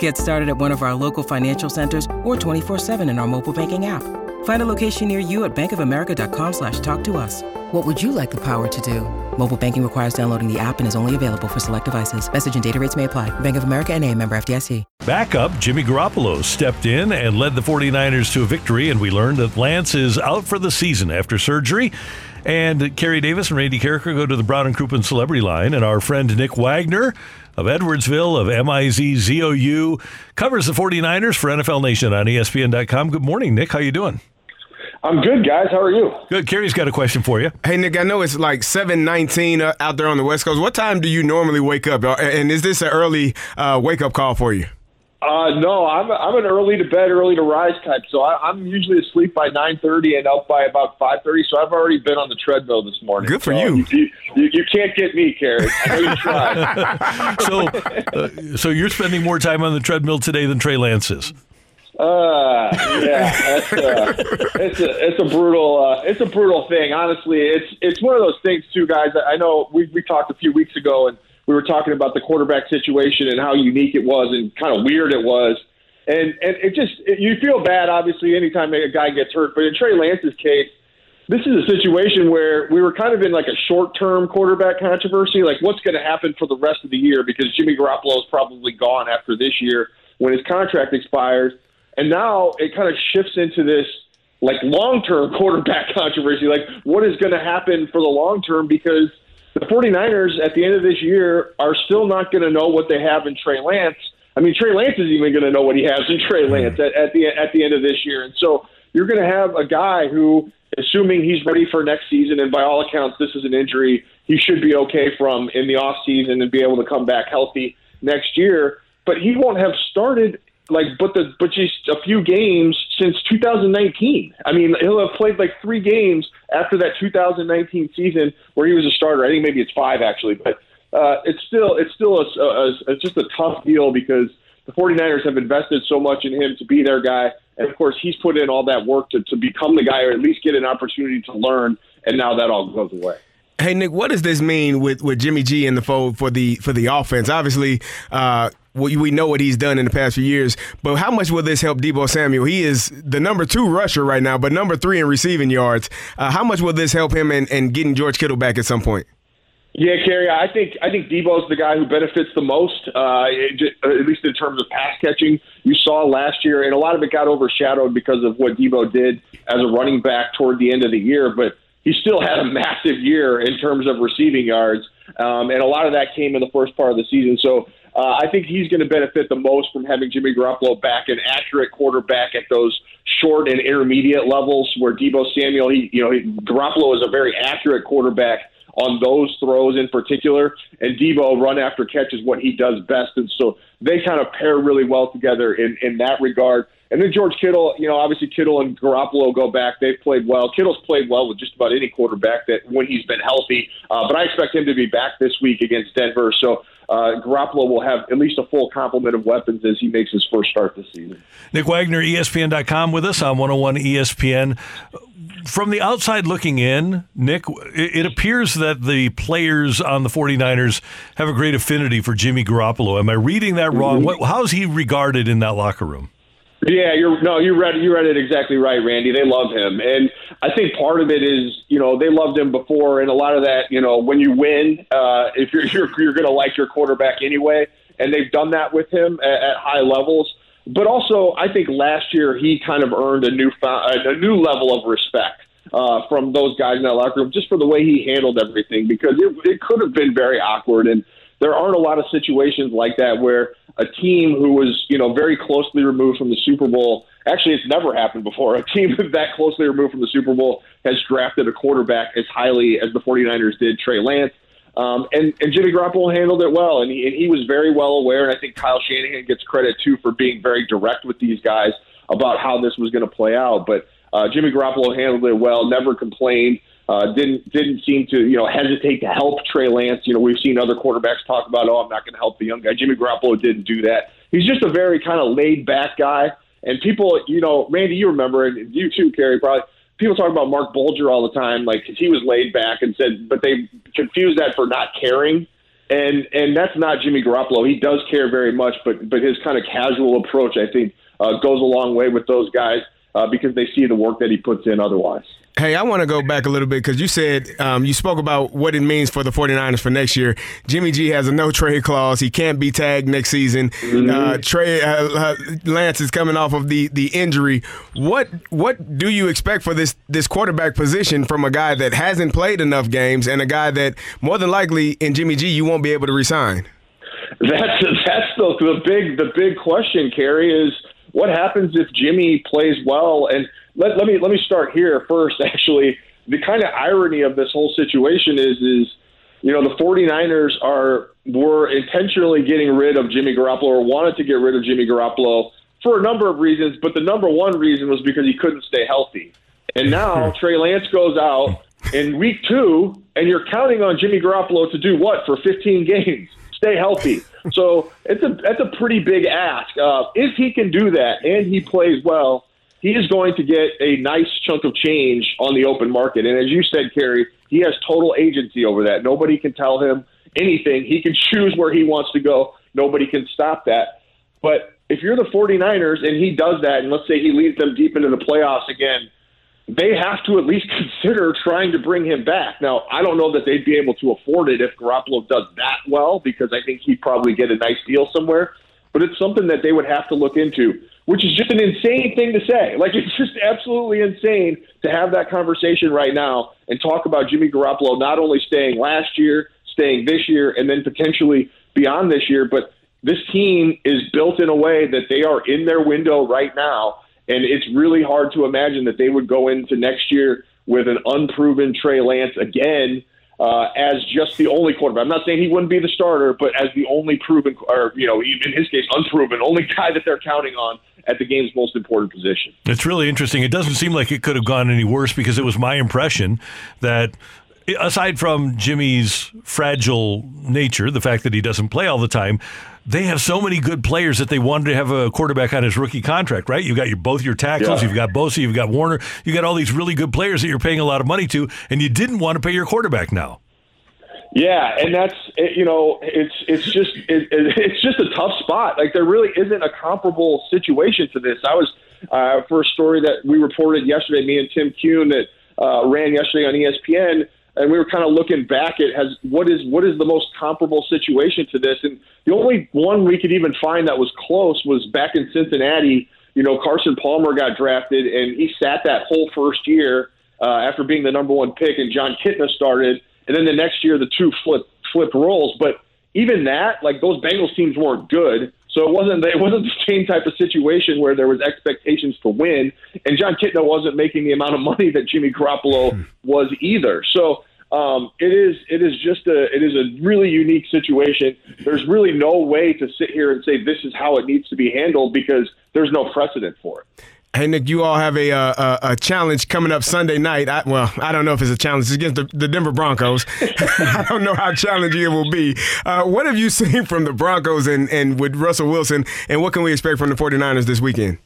Get started at one of our local financial centers or 24-7 in our mobile banking app. Find a location near you at bankofamerica.com slash talk to us. What would you like the power to do? Mobile banking requires downloading the app and is only available for select devices. Message and data rates may apply. Bank of America and a member FDIC. Backup Jimmy Garoppolo stepped in and led the 49ers to a victory, and we learned that Lance is out for the season after surgery. And Kerry Davis and Randy Karraker go to the Brown and Crouppen Celebrity Line, and our friend Nick Wagoner of Edwardsville of MIZZOU covers the 49ers for NFL Nation on ESPN.com. Good morning, Nick. How you doing? I'm good, guys. How are you? Good. Kerry's got a question for you. Hey, Nick, I know it's like 719 uh, out there on the West Coast. What time do you normally wake up? Uh, and is this an early uh, wake-up call for you? Uh, no, I'm I'm an early to bed, early to rise type. So I, I'm usually asleep by 9:30 and up by about 5:30. So I've already been on the treadmill this morning. Good for so you. You, you. you can't get me, Kerry. I know you tried. so, uh, so you're spending more time on the treadmill today than Trey Lance is. Uh, yeah, that's, uh, it's a it's a brutal uh, it's a brutal thing. Honestly, it's it's one of those things too, guys. I know we we talked a few weeks ago and we were talking about the quarterback situation and how unique it was and kind of weird it was. And and it just it, you feel bad obviously anytime a guy gets hurt, but in Trey Lance's case, this is a situation where we were kind of in like a short-term quarterback controversy, like what's going to happen for the rest of the year because Jimmy Garoppolo is probably gone after this year when his contract expires. And now it kind of shifts into this like long-term quarterback controversy, like what is going to happen for the long term because the 49ers at the end of this year are still not going to know what they have in Trey Lance. I mean, Trey Lance is even going to know what he has in Trey Lance at, at the at the end of this year, and so you're going to have a guy who, assuming he's ready for next season, and by all accounts this is an injury he should be okay from in the off season and be able to come back healthy next year. But he won't have started like but the but just a few games since 2019. I mean, he'll have played like three games after that 2019 season where he was a starter. I think maybe it's five actually, but uh, it's still it's still a, a, a, just a tough deal because the 49ers have invested so much in him to be their guy, and of course he's put in all that work to to become the guy or at least get an opportunity to learn. And now that all goes away. Hey Nick, what does this mean with, with Jimmy G in the fold for the for the offense? Obviously, uh, we, know what he's done in the past few years, but how much will this help Deebo Samuel? He is the number two rusher right now, but number three in receiving yards. Uh, how much will this help him and getting George Kittle back at some point? Yeah, Kerry, I think I think Deebo's the guy who benefits the most, uh, at least in terms of pass catching. You saw last year, and a lot of it got overshadowed because of what Debo did as a running back toward the end of the year. But he still had a massive year in terms of receiving yards, um, and a lot of that came in the first part of the season. So uh, I think he's going to benefit the most from having Jimmy Garoppolo back, an accurate quarterback at those short and intermediate levels. Where Deebo Samuel, he, you know, he, Garoppolo is a very accurate quarterback on those throws in particular, and Debo run after catch is what he does best, and so they kind of pair really well together in in that regard. And then George Kittle, you know, obviously Kittle and Garoppolo go back. They've played well. Kittle's played well with just about any quarterback that when he's been healthy. Uh, but I expect him to be back this week against Denver. So uh, Garoppolo will have at least a full complement of weapons as he makes his first start this season. Nick Wagoner, ESPN.com with us on 101 ESPN. From the outside looking in, Nick, it appears that the players on the 49ers have a great affinity for Jimmy Garoppolo. Am I reading that wrong? Mm-hmm. How is he regarded in that locker room? Yeah, you're no, you read you read it exactly right, Randy. They love him, and I think part of it is you know they loved him before, and a lot of that you know when you win, uh, if you're you're, you're going to like your quarterback anyway, and they've done that with him at, at high levels. But also, I think last year he kind of earned a new a new level of respect uh, from those guys in that locker room just for the way he handled everything because it, it could have been very awkward and there aren't a lot of situations like that where a team who was, you know, very closely removed from the Super Bowl. Actually, it's never happened before. A team that closely removed from the Super Bowl has drafted a quarterback as highly as the 49ers did Trey Lance. Um, and, and Jimmy Garoppolo handled it well, and he, and he was very well aware. And I think Kyle Shanahan gets credit too for being very direct with these guys about how this was going to play out. But uh, Jimmy Garoppolo handled it well, never complained. Uh, didn't didn't seem to you know hesitate to help Trey Lance. You know we've seen other quarterbacks talk about oh I'm not going to help the young guy. Jimmy Garoppolo didn't do that. He's just a very kind of laid back guy. And people you know Randy you remember and you too Kerry probably people talk about Marc Bulger all the time like he was laid back and said but they confuse that for not caring. And and that's not Jimmy Garoppolo. He does care very much, but but his kind of casual approach I think uh, goes a long way with those guys uh, because they see the work that he puts in otherwise. Hey, I want to go back a little bit because you said um, you spoke about what it means for the 49ers for next year. Jimmy G has a no trade clause. He can't be tagged next season. Mm-hmm. Uh, Trey uh, uh, Lance is coming off of the, the injury. What what do you expect for this this quarterback position from a guy that hasn't played enough games and a guy that more than likely in Jimmy G you won't be able to resign? That's that's the, the big the big question, Kerry, is what happens if Jimmy plays well and – let, let me let me start here first. Actually, the kind of irony of this whole situation is is you know the 49ers are were intentionally getting rid of Jimmy Garoppolo or wanted to get rid of Jimmy Garoppolo for a number of reasons, but the number one reason was because he couldn't stay healthy. And now Trey Lance goes out in week two, and you're counting on Jimmy Garoppolo to do what for 15 games? Stay healthy. So it's a that's a pretty big ask. Uh, if he can do that and he plays well, he is going to get a nice chunk of change on the open market. And as you said, Kerry, he has total agency over that. Nobody can tell him anything. He can choose where he wants to go. Nobody can stop that. But if you're the 49ers and he does that, and let's say he leads them deep into the playoffs again, they have to at least consider trying to bring him back. Now, I don't know that they'd be able to afford it if Garoppolo does that well, because I think he'd probably get a nice deal somewhere. But it's something that they would have to look into which is just an insane thing to say. Like it's just absolutely insane to have that conversation right now and talk about Jimmy Garoppolo not only staying last year, staying this year, and then potentially beyond this year, but this team is built in a way that they are in their window right now, and it's really hard to imagine that they would go into next year with an unproven Trey Lance again uh, as just the only quarterback. I'm not saying he wouldn't be the starter, but as the only proven, or you know, in his case, unproven, only guy that they're counting on at the game's most important position. It's really interesting. It doesn't seem like it could have gone any worse because it was my impression that aside from Jimmy's fragile nature, the fact that he doesn't play all the time, they have so many good players that they wanted to have a quarterback on his rookie contract, right? You've got your, both your tackles, yeah. you've got Bosa, you've got Warner, you've got all these really good players that you're paying a lot of money to, and you didn't want to pay your quarterback now. Yeah, and that's you know it's it's just it, it's just a tough spot. Like there really isn't a comparable situation to this. I was uh, for a story that we reported yesterday, me and Tim Kuhn that uh, ran yesterday on ESPN, and we were kind of looking back at has what is what is the most comparable situation to this, and the only one we could even find that was close was back in Cincinnati. You know, Carson Palmer got drafted, and he sat that whole first year uh, after being the number one pick, and Jon Kitna started and then the next year the two flip flipped roles. But even that, like those Bengals teams weren't good. So it wasn't it wasn't the same type of situation where there was expectations to win, and Jon Kitna wasn't making the amount of money that Jimmy Garoppolo hmm. was either. So um, it is it is just a it is a really unique situation. There's really no way to sit here and say this is how it needs to be handled because there's no precedent for it. Hey Nick, you all have a uh, a, a challenge coming up Sunday night. I, well, I don't know if it's a challenge. It's against the, the Denver Broncos. I don't know how challenging it will be. Uh, what have you seen from the Broncos and, and with Russell Wilson, and what can we expect from the 49ers this weekend?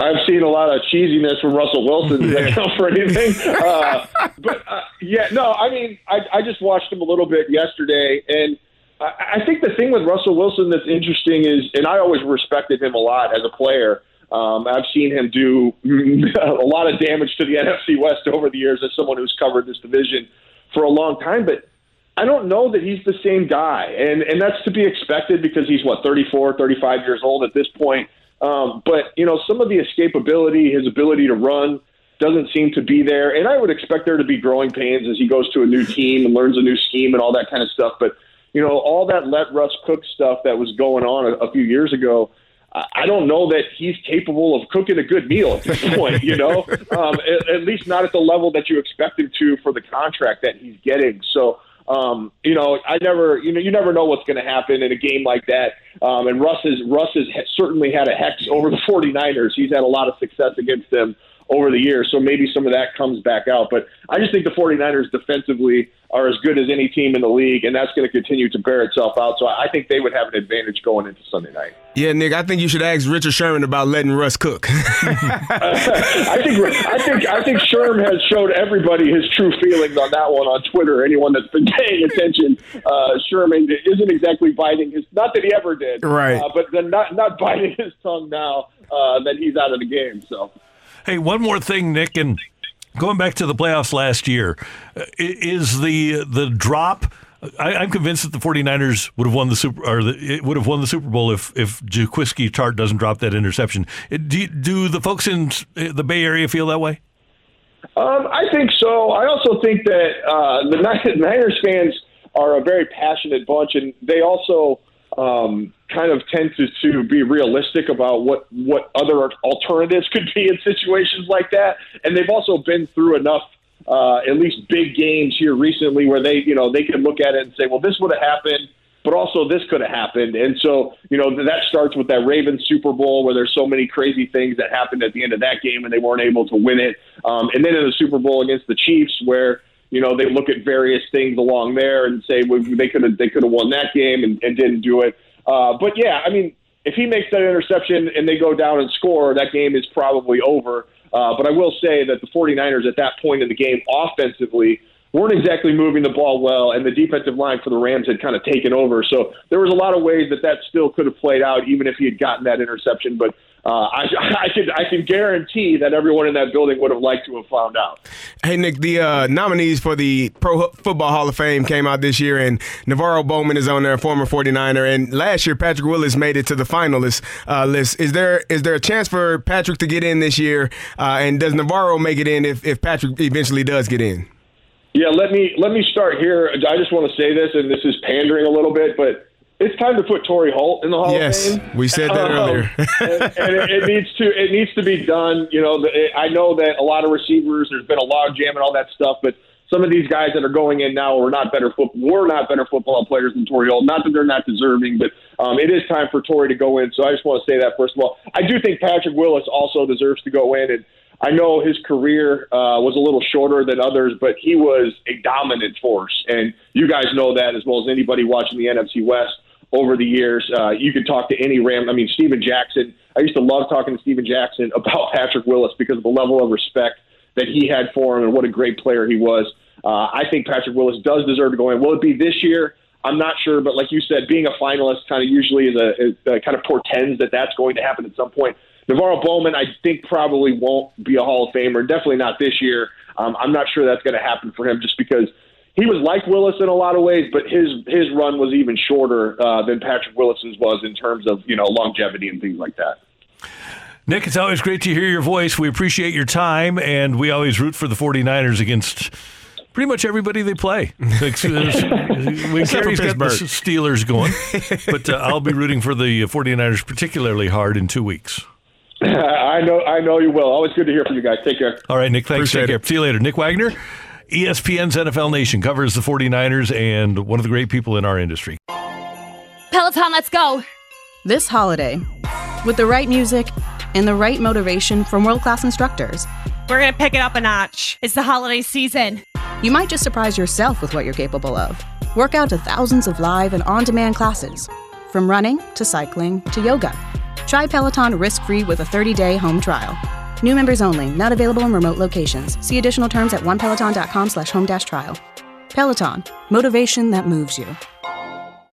I've seen a lot of cheesiness from Russell Wilson. Does that count for anything? Uh, but uh, yeah, no. I mean, I, I just watched him a little bit yesterday, and I, I think the thing with Russell Wilson that's interesting is, and I always respected him a lot as a player um, I've seen him do a lot of damage to the NFC West over the years as someone who's covered this division for a long time. But I don't know that he's the same guy, and and that's to be expected because he's what 34, 35 years old at this point. Um, but you know, some of the escapability, his ability to run, doesn't seem to be there, and I would expect there to be growing pains as he goes to a new team and learns a new scheme and all that kind of stuff. But you know, all that let Russ cook stuff that was going on a, a few years ago I don't know that he's capable of cooking a good meal at this point, you know, um, at, at, least not at the level that you expect him to for the contract that he's getting. So Um, you know, I never, you know, you never know what's going to happen in a game like that. Um, and Russ has Russ has certainly had a hex over the 49ers. He's had a lot of success against them over the years. So maybe some of that comes back out. But I just think the 49ers defensively are as good as any team in the league, and that's going to continue to bear itself out. So I think they would have an advantage going into Sunday night. Yeah, Nick, I think you should ask Richard Sherman about letting Russ cook. I think I think I think Sherm has showed everybody his true feelings on that one on Twitter. Anyone that's been paying attention, uh, Sherman isn't exactly biting his. Not that he ever did, right? Uh, but then not not biting his tongue now uh, that he's out of the game. So. Hey, one more thing, Nick, and going back to the playoffs last year, is the the drop. I, am convinced that the 49ers would have won the super or the, would have won the Super Bowl if if Jaquiski Tartt doesn't drop that interception. Do, do the folks in the Bay Area feel that way? Um, I think so. I also think that uh, the Niners fans are a very passionate bunch, and they also um, kind of tend to, to be realistic about what, what other alternatives could be in situations like that. And they've also been through enough, uh, at least big games here recently where they, you know, they can look at it and say, well, this would have happened, but also this could have happened. And so, you know, that starts with that Ravens Super Bowl where there's so many crazy things that happened at the end of that game and they weren't able to win it. Um, and then in the Super Bowl against the Chiefs where, you know, they look at various things along there and say well, they could have they could have won that game and, and didn't do it. Uh, but yeah, I mean, if he makes that interception and they go down and score, that game is probably over. Uh, but I will say that the 49ers at that point in the game offensively weren't exactly moving the ball well, and the defensive line for the Rams had kind of taken over. So there was a lot of ways that that still could have played out, even if he had gotten that interception. But uh, I, I can I can guarantee that everyone in that building would have liked to have found out. Hey Nick, the uh, nominees for the Pro Football Hall of Fame came out this year, and NaVorro Bowman is on there, former 49er, and last year Patrick Willis made it to the finalist uh, list. Is there is there a chance for Patrick to get in this year, uh, and does Navarro make it in if, if Patrick eventually does get in? Yeah, let me let me start here. I just want to say this, and this is pandering a little bit, but it's time to put Torry Holt in the Hall yes, of Fame. Yes, we said that um, earlier, and, and it, it, needs to it needs to be done. You know, I know that a lot of receivers, there's been a log jam and all that stuff, but some of these guys that are going in now are not better foot, were not better football players than Torry Holt. Not that they're not deserving, but um, it is time for Torry to go in. So I just want to say that first of all. I do think Patrick Willis also deserves to go in, and I know his career uh, was a little shorter than others, but he was a dominant force, and you guys know that as well as anybody watching the NFC West over the years. Uh, you could talk to any Ram. I mean, Steven Jackson. I used to love talking to Steven Jackson about Patrick Willis because of the level of respect that he had for him and what a great player he was. Uh, I think Patrick Willis does deserve to go in. Will it be this year? I'm not sure, but like you said, being a finalist kind of usually is a, a kind of portends that that's going to happen at some point. NaVorro Bowman, I think probably won't be a Hall of Famer. Definitely not this year. Um, I'm not sure that's going to happen for him, just because he was like Willis in a lot of ways, but his his run was even shorter uh, than Patrick Willis's was in terms of you know longevity and things like that. Nick, it's always great to hear your voice. We appreciate your time, and we always root for the 49ers against pretty much everybody they play. Like, we Gary's got the Steelers going, but uh, I'll be rooting for the 49ers particularly hard in two weeks. I know, I know you will. Always good to hear from you guys. Take care. All right, Nick. Thanks. Appreciate Take care. It. See you later. Nick Wagoner, ESPN's NFL Nation, covers the 49ers and one of the great people in our industry. Peloton, let's go. This holiday, with the right music and the right motivation from world class instructors, we're going to pick it up a notch. It's the holiday season. You might just surprise yourself with what you're capable of. Work out to thousands of live and on demand classes, from running to cycling to yoga. Try Peloton risk-free with a 30-day home trial. New members only, not available in remote locations. See additional terms at onepeloton.com slash home dash trial. Peloton, motivation that moves you.